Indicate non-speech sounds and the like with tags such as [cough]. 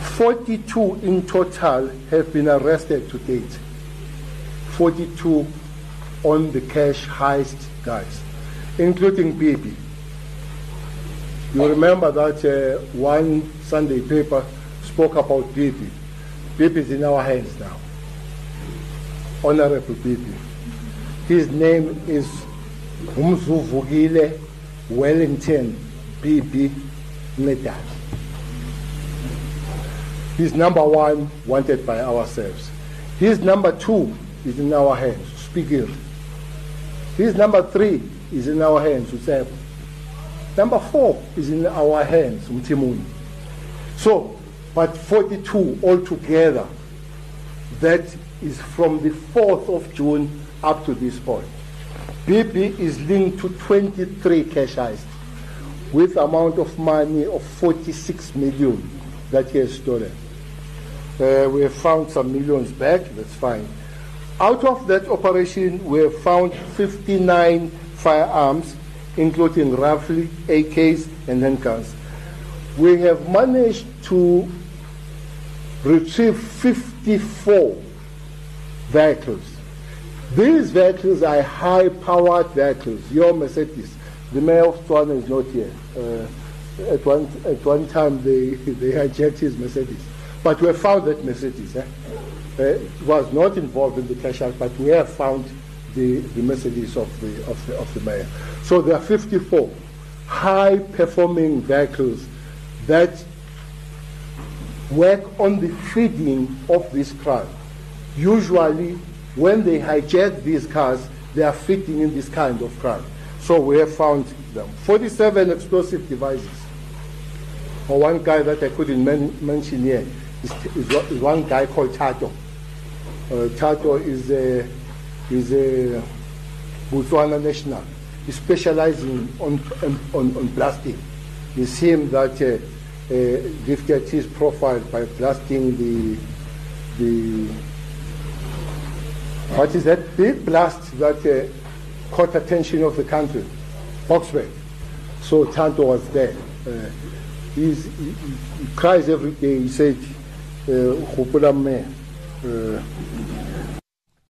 42 in total have been arrested to date. 42 on the cash heist guys, including Bibi. You remember that uh, one Sunday paper spoke about Bibi. Bibi is in our hands now. Honorable Bibi. His name is Umzuvugile Wellington Bibi Nedal. He's number one, wanted by ourselves. His number two is in our hands, Speaker. His number three is in our hands, Usep. Number four is in our hands, Mtimuni. So, but 42 altogether, that is from the 4th of June up to this point. Bibi is linked to 23 cash heists with amount of money of 46 million that he has stolen. Uh, we have found some millions back, that's fine. Out of that operation, we have found 59 firearms, including rifle, AKs, and handguns. We have managed to retrieve 54 vehicles. These vehicles are high-powered vehicles. Your Mercedes, the mayor of Tshwane is not here. Uh, at one at one time, they [laughs] they hijacked his Mercedes, but we have found that Mercedes. Eh? Uh, was not involved in the cash out, but we have found the, the Mercedes of the, of the of the mayor. So there are 54 high-performing vehicles that work on the feeding of this crime. Usually, when they hijack these cars, they are feeding in this kind of crime. So we have found them. 47 explosive devices. Or one guy that I couldn't men- mention here is, is, one guy called Tato. Uh, Tato is a, is a Botswana national. He specializes on, on, on blasting. It's him that uh, uh, his profile by blasting the, the what is that big blast that uh, caught attention of the country, Boksburg. So Tanto was there. Uh, he, he cries every day. He said, uh, "Khopula mme, uh,